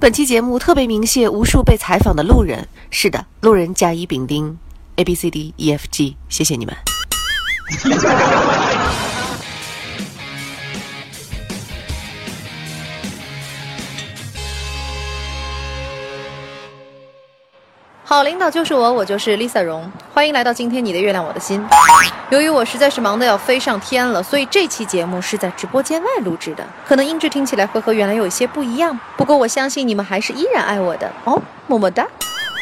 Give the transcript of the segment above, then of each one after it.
本期节目特别鸣谢无数被采访的路人。是的，路人甲乙丙丁，A B C D E F G，谢谢你们。好领导就是我，我就是 Lisa 荣。欢迎来到今天你的月亮我的心。由于我实在是忙得要飞上天了，所以这期节目是在直播间外录制的，可能音质听起来会和原来有一些不一样。不过我相信你们还是依然爱我的哦，么么哒。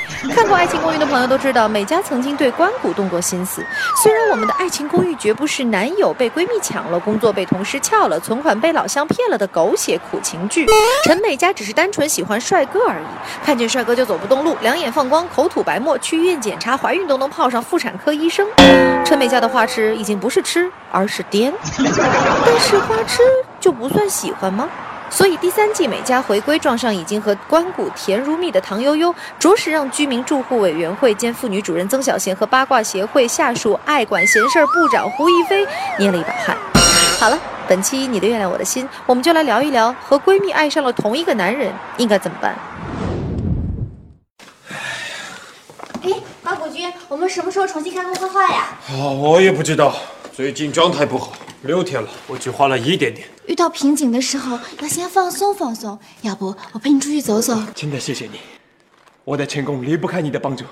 看过《爱情公寓》的朋友都知道，美嘉曾经对关谷动过心思。虽然我们的《爱情公寓》绝不是男友被闺蜜抢了、工作被同事撬了、存款被老乡骗了的狗血苦情剧，陈美嘉只是单纯喜欢帅哥而已。看见帅哥就走不动路，两眼放光，口吐白沫，去医院检查怀孕都能泡上妇产科医生。陈美嘉的花痴已经不是痴，而是癫。但是花痴就不算喜欢吗？所以第三季美嘉回归，撞上已经和关谷甜如蜜的唐悠悠，着实让居民住户委员会兼妇女主任曾小贤和八卦协会下属爱管闲事儿部长胡一菲捏了一把汗。好了，本期你的月亮我的心，我们就来聊一聊和闺蜜爱上了同一个男人应该怎么办。哎，八谷君，我们什么时候重新开工画画呀？啊，我也不知道，最近状态不好，六天了，我只花了一点点。遇到瓶颈的时候要先放松放松，要不我陪你出去走走。真的谢谢你，我的成功离不开你的帮助。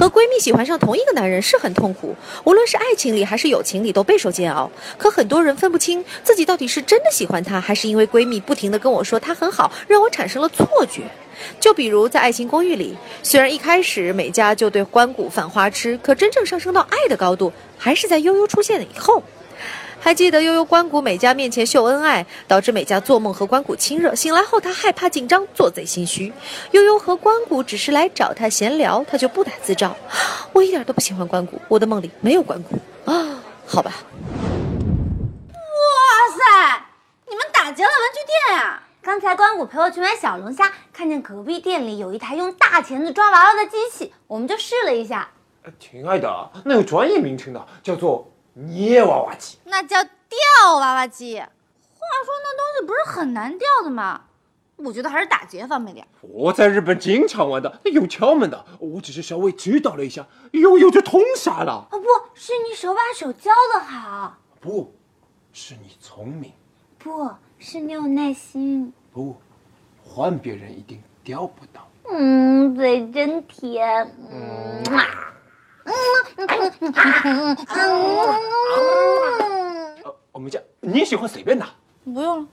和闺蜜喜欢上同一个男人是很痛苦，无论是爱情里还是友情里都备受煎熬。可很多人分不清自己到底是真的喜欢他，还是因为闺蜜不停的跟我说他很好，让我产生了错觉。就比如在《爱情公寓》里，虽然一开始美嘉就对关谷犯花痴，可真正上升到爱的高度，还是在悠悠出现了以后。还记得悠悠关谷美嘉面前秀恩爱，导致美嘉做梦和关谷亲热，醒来后她害怕紧张，做贼心虚。悠悠和关谷只是来找他闲聊，他就不打自招。我一点都不喜欢关谷，我的梦里没有关谷啊，好吧。哇塞，你们打劫了文具店呀、刚才关谷陪我去买小龙虾，看见隔壁店里有一台用大钳子抓娃娃的机器，我们就试了一下，呃亲爱的，那有专业名称的，叫做捏娃娃机。那叫吊娃娃机。话说那东西不是很难吊的吗？我觉得还是打劫方便点。我在日本经常玩的，有窍门的。我只是稍微指导了一下，悠悠就通杀了。哦，不是你手把手教的好，不，是你聪明。不是你有耐心。不，换别人一定钓不到。嗯，嘴真甜。嗯，我们家你喜欢随便拿。不用了，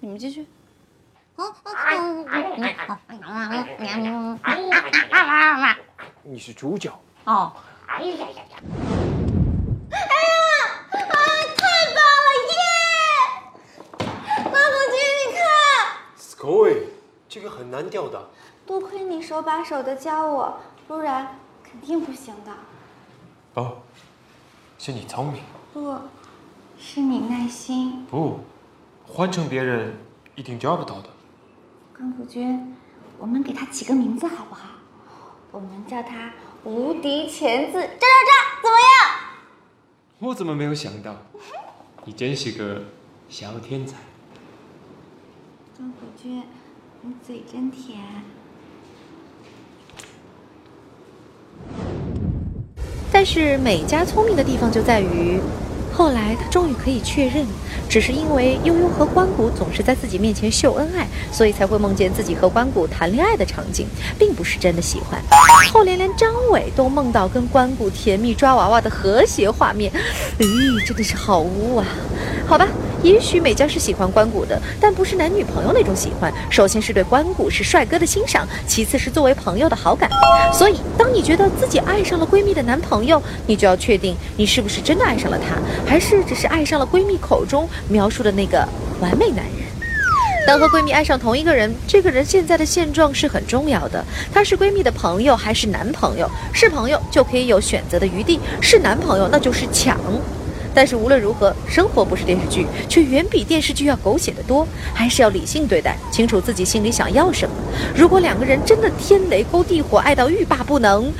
你们继续。你是主角。哦，哎呀呀呀！哎呀，啊，太棒了耶！关谷君，你看，s c o y 这个很难钓的。多亏你手把手的教我，不然肯定不行的。哦，是你聪明。不，是你耐心。不，换成别人一定抓不到的。关谷君，我们给他起个名字好不好？我们叫他无敌钳子渣渣渣，怎么样？我怎么没有想到？你真是个小天才。关谷君，你嘴真甜。但是美嘉聪明的地方就在于，后来她终于可以确认，只是因为悠悠和关谷总是在自己面前秀恩爱，所以才会梦见自己和关谷谈恋爱的场景，并不是真的喜欢。后连连张伟都梦到跟关谷甜蜜抓娃娃的和谐画面，咦，真的是好污啊！好吧，也许美嘉是喜欢关谷的，但不是男女朋友那种喜欢。首先是对关谷是帅哥的欣赏，其次是作为朋友的好感。所以，当你觉得自己爱上了闺蜜的男朋友，你就要确定你是不是真的爱上了他，还是只是爱上了闺蜜口中描述的那个完美男人。当和闺蜜爱上同一个人，这个人现在的现状是很重要的。他是闺蜜的朋友还是男朋友？是朋友就可以有选择的余地，是男朋友那就是抢。但是无论如何，生活不是电视剧，却远比电视剧要狗血得多。还是要理性对待，清楚自己心里想要什么。如果两个人真的天雷勾地火，爱到欲罢不能，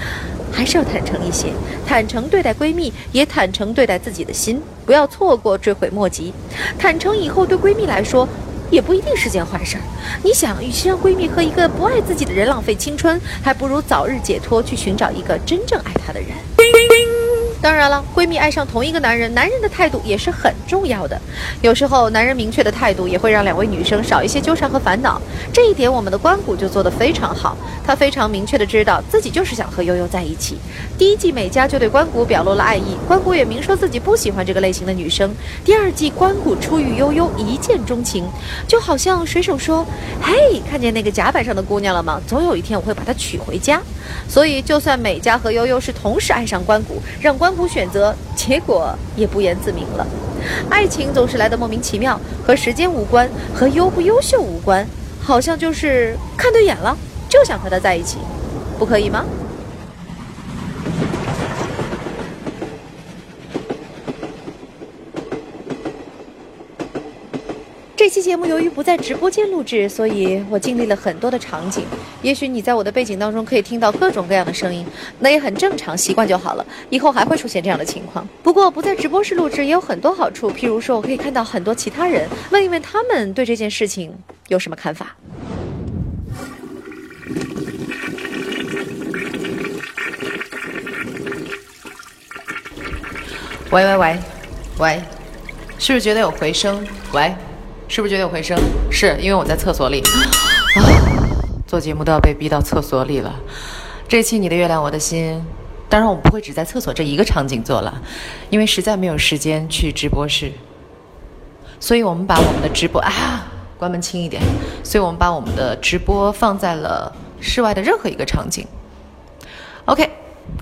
还是要坦诚一些，坦诚对待闺蜜，也坦诚对待自己的心，不要错过追悔莫及。坦诚以后，对闺蜜来说。也不一定是件坏事儿。你想，与其让闺蜜和一个不爱自己的人浪费青春，还不如早日解脱，去寻找一个真正爱她的人。当然了，闺蜜爱上同一个男人，男人的态度也是很重要的。有时候，男人明确的态度也会让两位女生少一些纠缠和烦恼。这一点，我们的关谷就做得非常好。他非常明确的知道自己就是想和悠悠在一起。第一季，美嘉就对关谷表露了爱意，关谷也明说自己不喜欢这个类型的女生。第二季，关谷初遇悠悠，一见钟情，就好像水手说：“嘿，看见那个甲板上的姑娘了吗？总有一天我会把她娶回家。”所以，就算美嘉和悠悠是同时爱上关谷，让关谷选择，结果也不言自明了。爱情总是来得莫名其妙，和时间无关，和优不优秀无关，好像就是看对眼了，就想和他在一起，不可以吗？这期节目由于不在直播间录制，所以我经历了很多的场景。也许你在我的背景当中可以听到各种各样的声音，那也很正常，习惯就好了。以后还会出现这样的情况。不过不在直播室录制也有很多好处，譬如说我可以看到很多其他人，问一问他们对这件事情有什么看法。喂喂喂，喂，是不是觉得有回声？喂，是不是觉得有回声？是因为我在厕所里。啊，做节目都要被逼到厕所里了。这期你的月亮我的心，当然我们不会只在厕所这一个场景做了，因为实在没有时间去直播室，所以我们把我们的直播啊，关门轻一点。所以我们把我们的直播放在了室外的任何一个场景。OK。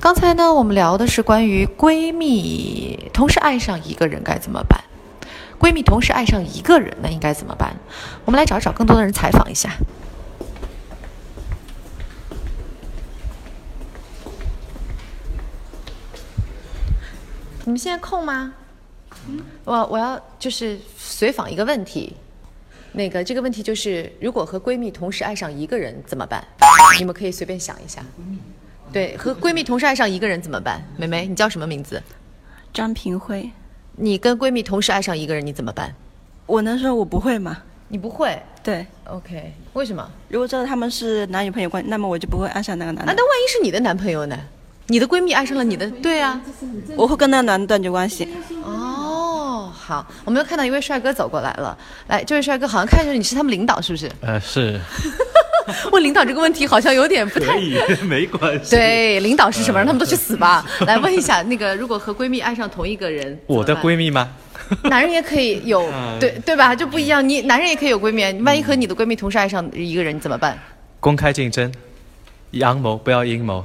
刚才呢，我们聊的是关于闺蜜同时爱上一个人该怎么办。闺蜜同时爱上一个人，那应该怎么办？我们来找找更多的人采访一下。你们现在空吗？我我要就是随访一个问题。那个这个问题就是，如果和闺蜜同时爱上一个人怎么办？你们可以随便想一下。对，和闺蜜同时爱上一个人怎么办？美眉，你叫什么名字？张平辉。你跟闺蜜同时爱上一个人，你怎么办？我能说我不会吗？你不会？对。OK，为什么？如果知道他们是男女朋友关，那么我就不会爱上那个男的。那万一是你的男朋友呢？你的闺蜜爱上了你的？对啊。我会跟那个男的断绝关系。哦，好，我们又看到一位帅哥走过来了。来，这位帅哥好像看着你是他们领导，是不是？呃，是。问领导这个问题好像有点不太，没关系。对，领导是什么人？他们都去死吧！来问一下，那个如果和闺蜜爱上同一个人，我的闺蜜吗？男人也可以有，对对吧？就不一样。你男人也可以有闺蜜，万一和你的闺蜜同时爱上一个人，你怎么办？公开竞争，阳谋不要阴谋。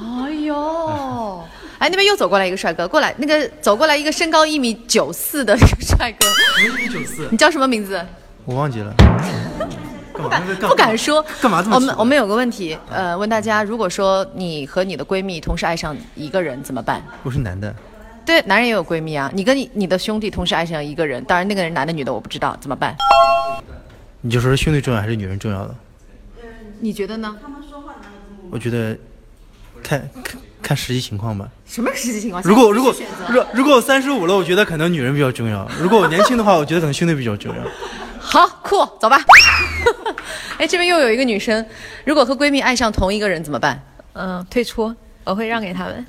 哎呦，哎，那边又走过来一个帅哥，过来，那个走过来一个身高一米九四的帅哥，一米九四，你叫什么名字？我忘记了。不敢不敢说，干嘛这么？我们我们有个问题，呃，问大家，如果说你和你的闺蜜同时爱上一个人怎么办？我是男的。对，男人也有闺蜜啊。你跟你你的兄弟同时爱上一个人，当然那个人男的女的我不知道，怎么办？你就说是兄弟重要还是女人重要的？你觉得呢？我觉得看看看实际情况吧。什么实际情况？如果如果如果如果我三十五了，我觉得可能女人比较重要；如果我年轻的话，我觉得可能兄弟比较重要。好酷，走吧。哎，这边又有一个女生，如果和闺蜜爱上同一个人怎么办？嗯，退出，我会让给他们。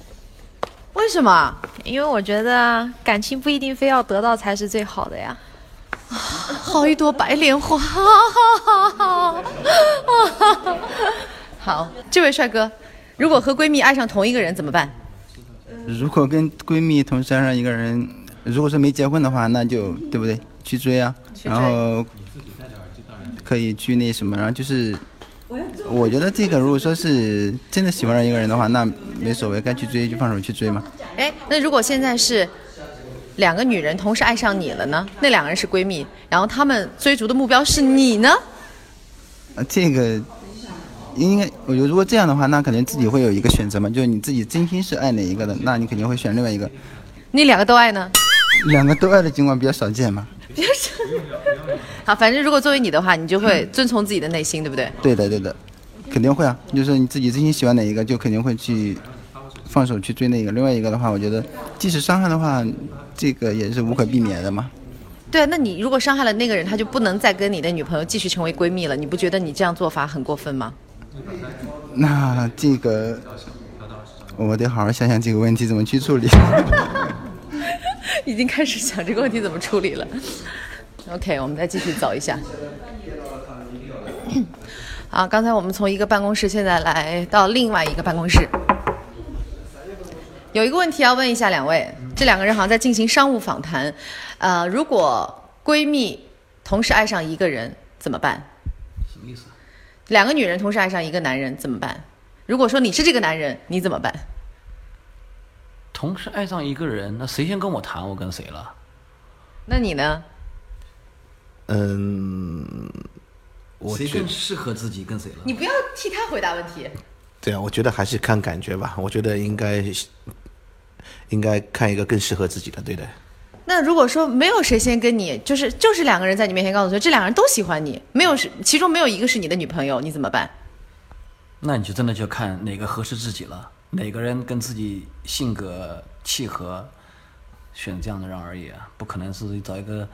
为什么？因为我觉得感情不一定非要得到才是最好的呀。好一朵白莲花。好，这位帅哥，如果和闺蜜爱上同一个人怎么办？如果跟闺蜜同时爱上一个人，如果是没结婚的话，那就对不对？去追啊，追然后可以去那什么，然后就是。我觉得这个，如果说是真的喜欢上一个人的话，那没所谓，该去追就放手去追嘛。哎，那如果现在是两个女人同时爱上你了呢？那两个人是闺蜜，然后她们追逐的目标是你呢？啊，这个应该，我觉得如果这样的话，那肯定自己会有一个选择嘛，就是你自己真心是爱哪一个的，那你肯定会选另外一个。你两个都爱呢？两个都爱的情况比较少见嘛。好，反正如果作为你的话，你就会遵从自己的内心，对不对？对的，对的，肯定会啊，就是你自己真心喜欢哪一个，就肯定会去放手去追那个。另外一个的话，我觉得即使伤害的话，这个也是无可避免的嘛。对啊，那你如果伤害了那个人，他就不能再跟你的女朋友继续成为闺蜜了，你不觉得你这样做法很过分吗？那这个我得好好想想这个问题怎么去处理。已经开始想这个问题怎么处理了。OK，我们再继续走一下。好，刚才我们从一个办公室，现在来到另外一个办公室。有一个问题要问一下两位，这两个人好像在进行商务访谈。呃，如果闺蜜同时爱上一个人怎么办？什么意思？两个女人同时爱上一个男人怎么办？如果说你是这个男人，你怎么办？同时爱上一个人，那谁先跟我谈，我跟谁了？那你呢？嗯，我谁更适合自己跟谁了？你不要替他回答问题。对啊，我觉得还是看感觉吧。我觉得应该应该看一个更适合自己的，对的。那如果说没有谁先跟你，就是就是两个人在你面前告诉说这两个人都喜欢你，没有是其中没有一个是你的女朋友，你怎么办？那你就真的就看哪个合适自己了，哪个人跟自己性格契合，选这样的人而已啊，不可能是找一个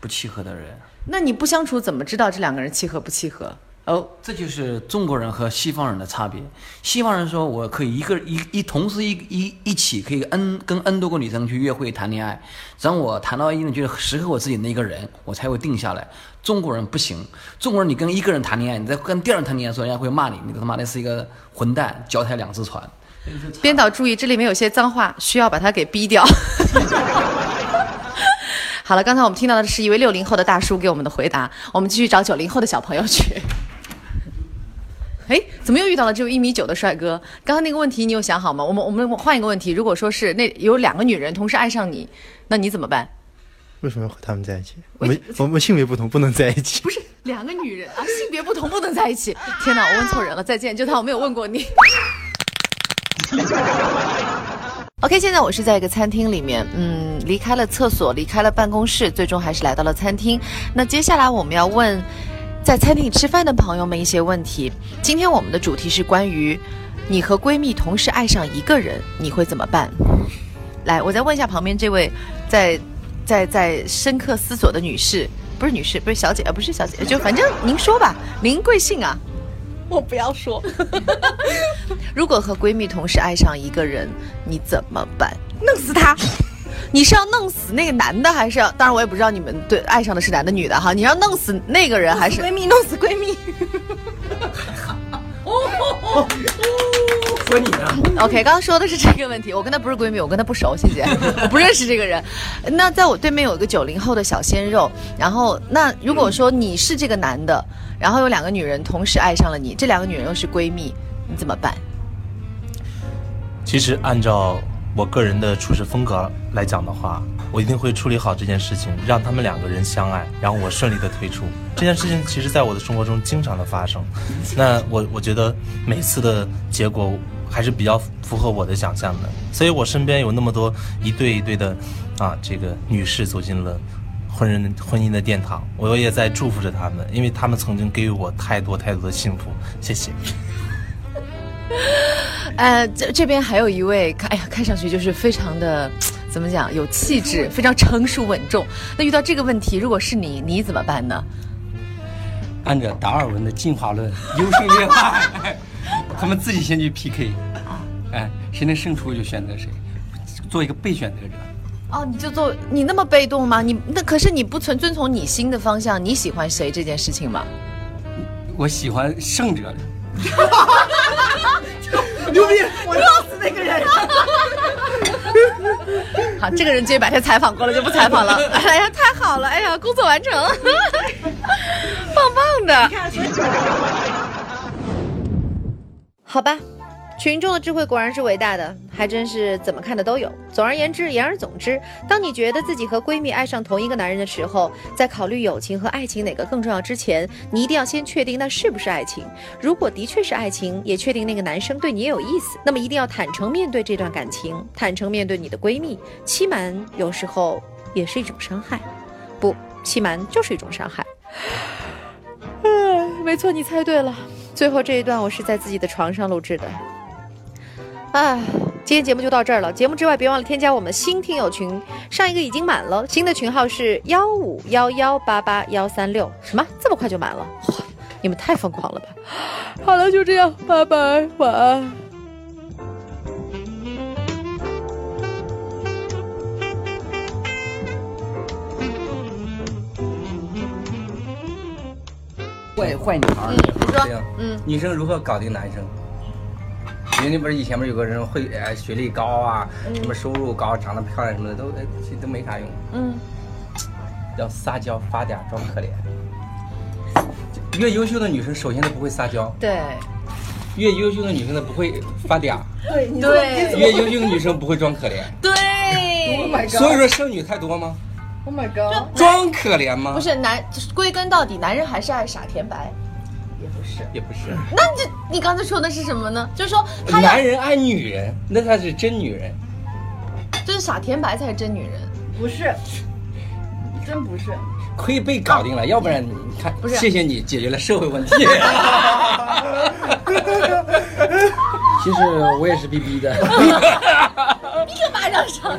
不契合的人。那你不相处怎么知道这两个人契合不契合？哦，这就是中国人和西方人的差别。西方人说我可以一个一一同时一一一起可以 n 跟 n 多个女生去约会谈恋爱，然后我谈到一定觉得适合我自己那个人，我才会定下来。中国人不行，中国人你跟一个人谈恋爱，你在跟第二人谈恋爱的时候，人家会骂你，你他妈的是一个混蛋，脚踩两只船。编导注意，这里面有些脏话，需要把它给逼掉。好了，刚才我们听到的是一位六零后的大叔给我们的回答，我们继续找九零后的小朋友去。哎，怎么又遇到了只有一米九的帅哥？刚刚那个问题你有想好吗？我们我们换一个问题，如果说是那有两个女人同时爱上你，那你怎么办？为什么要和他们在一起？我们我们性别不同，不能在一起。不是两个女人啊，性别不同不能在一起。天哪，我问错人了，再见。就当我没有问过你。OK，现在我是在一个餐厅里面，嗯，离开了厕所，离开了办公室，最终还是来到了餐厅。那接下来我们要问在餐厅里吃饭的朋友们一些问题。今天我们的主题是关于你和闺蜜同时爱上一个人，你会怎么办？来，我再问一下旁边这位在在在深刻思索的女士，不是女士，不是小姐，呃，不是小姐，就反正您说吧，您贵姓啊？我不要说。如果和闺蜜同时爱上一个人，你怎么办？弄死他！你是要弄死那个男的，还是要？当然，我也不知道你们对爱上的是男的女的哈。你要弄死那个人，还是闺蜜弄死闺蜜？说你呢 OK，刚刚说的是这个问题。我跟她不是闺蜜，我跟她不熟，谢谢，我不认识这个人。那在我对面有一个九零后的小鲜肉，然后那如果说你是这个男的，然后有两个女人同时爱上了你，这两个女人又是闺蜜，你怎么办？其实按照我个人的处事风格来讲的话，我一定会处理好这件事情，让他们两个人相爱，然后我顺利的退出。这件事情其实在我的生活中经常的发生，那我我觉得每次的结果还是比较符合我的想象的，所以我身边有那么多一对一对的啊，这个女士走进了。婚人婚姻的殿堂，我也在祝福着他们，因为他们曾经给予我太多太多的幸福。谢谢。呃，这这边还有一位，看，哎呀，看上去就是非常的，怎么讲，有气质，非常成熟稳重。那遇到这个问题，如果是你，你怎么办呢？按照达尔文的进化论，优胜劣汰，他们自己先去 PK，哎，谁能胜出就选择谁，做一个被选择者。哦，你就做你那么被动吗？你那可是你不存遵从你心的方向，你喜欢谁这件事情吗？我喜欢胜者。牛逼！我弄死那个人。好，这个人今天白天采访过了，就不采访了。哎呀，太好了！哎呀，工作完成，棒棒的。好吧，群众的智慧果然是伟大的，还真是怎么看的都有。总而言之，言而总之，当你觉得自己和闺蜜爱上同一个男人的时候，在考虑友情和爱情哪个更重要之前，你一定要先确定那是不是爱情。如果的确是爱情，也确定那个男生对你也有意思，那么一定要坦诚面对这段感情，坦诚面对你的闺蜜。欺瞒有时候也是一种伤害，不，欺瞒就是一种伤害。嗯，没错，你猜对了。最后这一段我是在自己的床上录制的。唉，今天节目就到这儿了。节目之外，别忘了添加我们新听友群，上一个已经满了，新的群号是幺五幺幺八八幺三六。什么？这么快就满了？哇，你们太疯狂了吧！好了，就这样，拜拜，晚安。坏坏女孩儿，你说，嗯，女生如何搞定男生？人家不是以前不是有个人会呃学历高啊，什么收入高，长得漂亮什么的，都哎其实都没啥用，嗯，要撒娇发嗲装可怜。越优秀的女生首先都不会撒娇，对，越优秀的女生她不会发嗲，对对。越优秀的女生不会装可怜。对。Oh！所以说剩女太多吗？，Oh my god！装可怜吗？不，是男，就是归根到底，男人还是爱傻甜白，也不是。也不是。那这你刚才说的是什么呢？就是说他男人爱女人，那才是真女人。就是傻甜白才是真女人。不是，真不是。亏被搞定了，要不然你你看，不是谢谢你解决了社会问题。其实我也是逼逼的。一个巴掌上。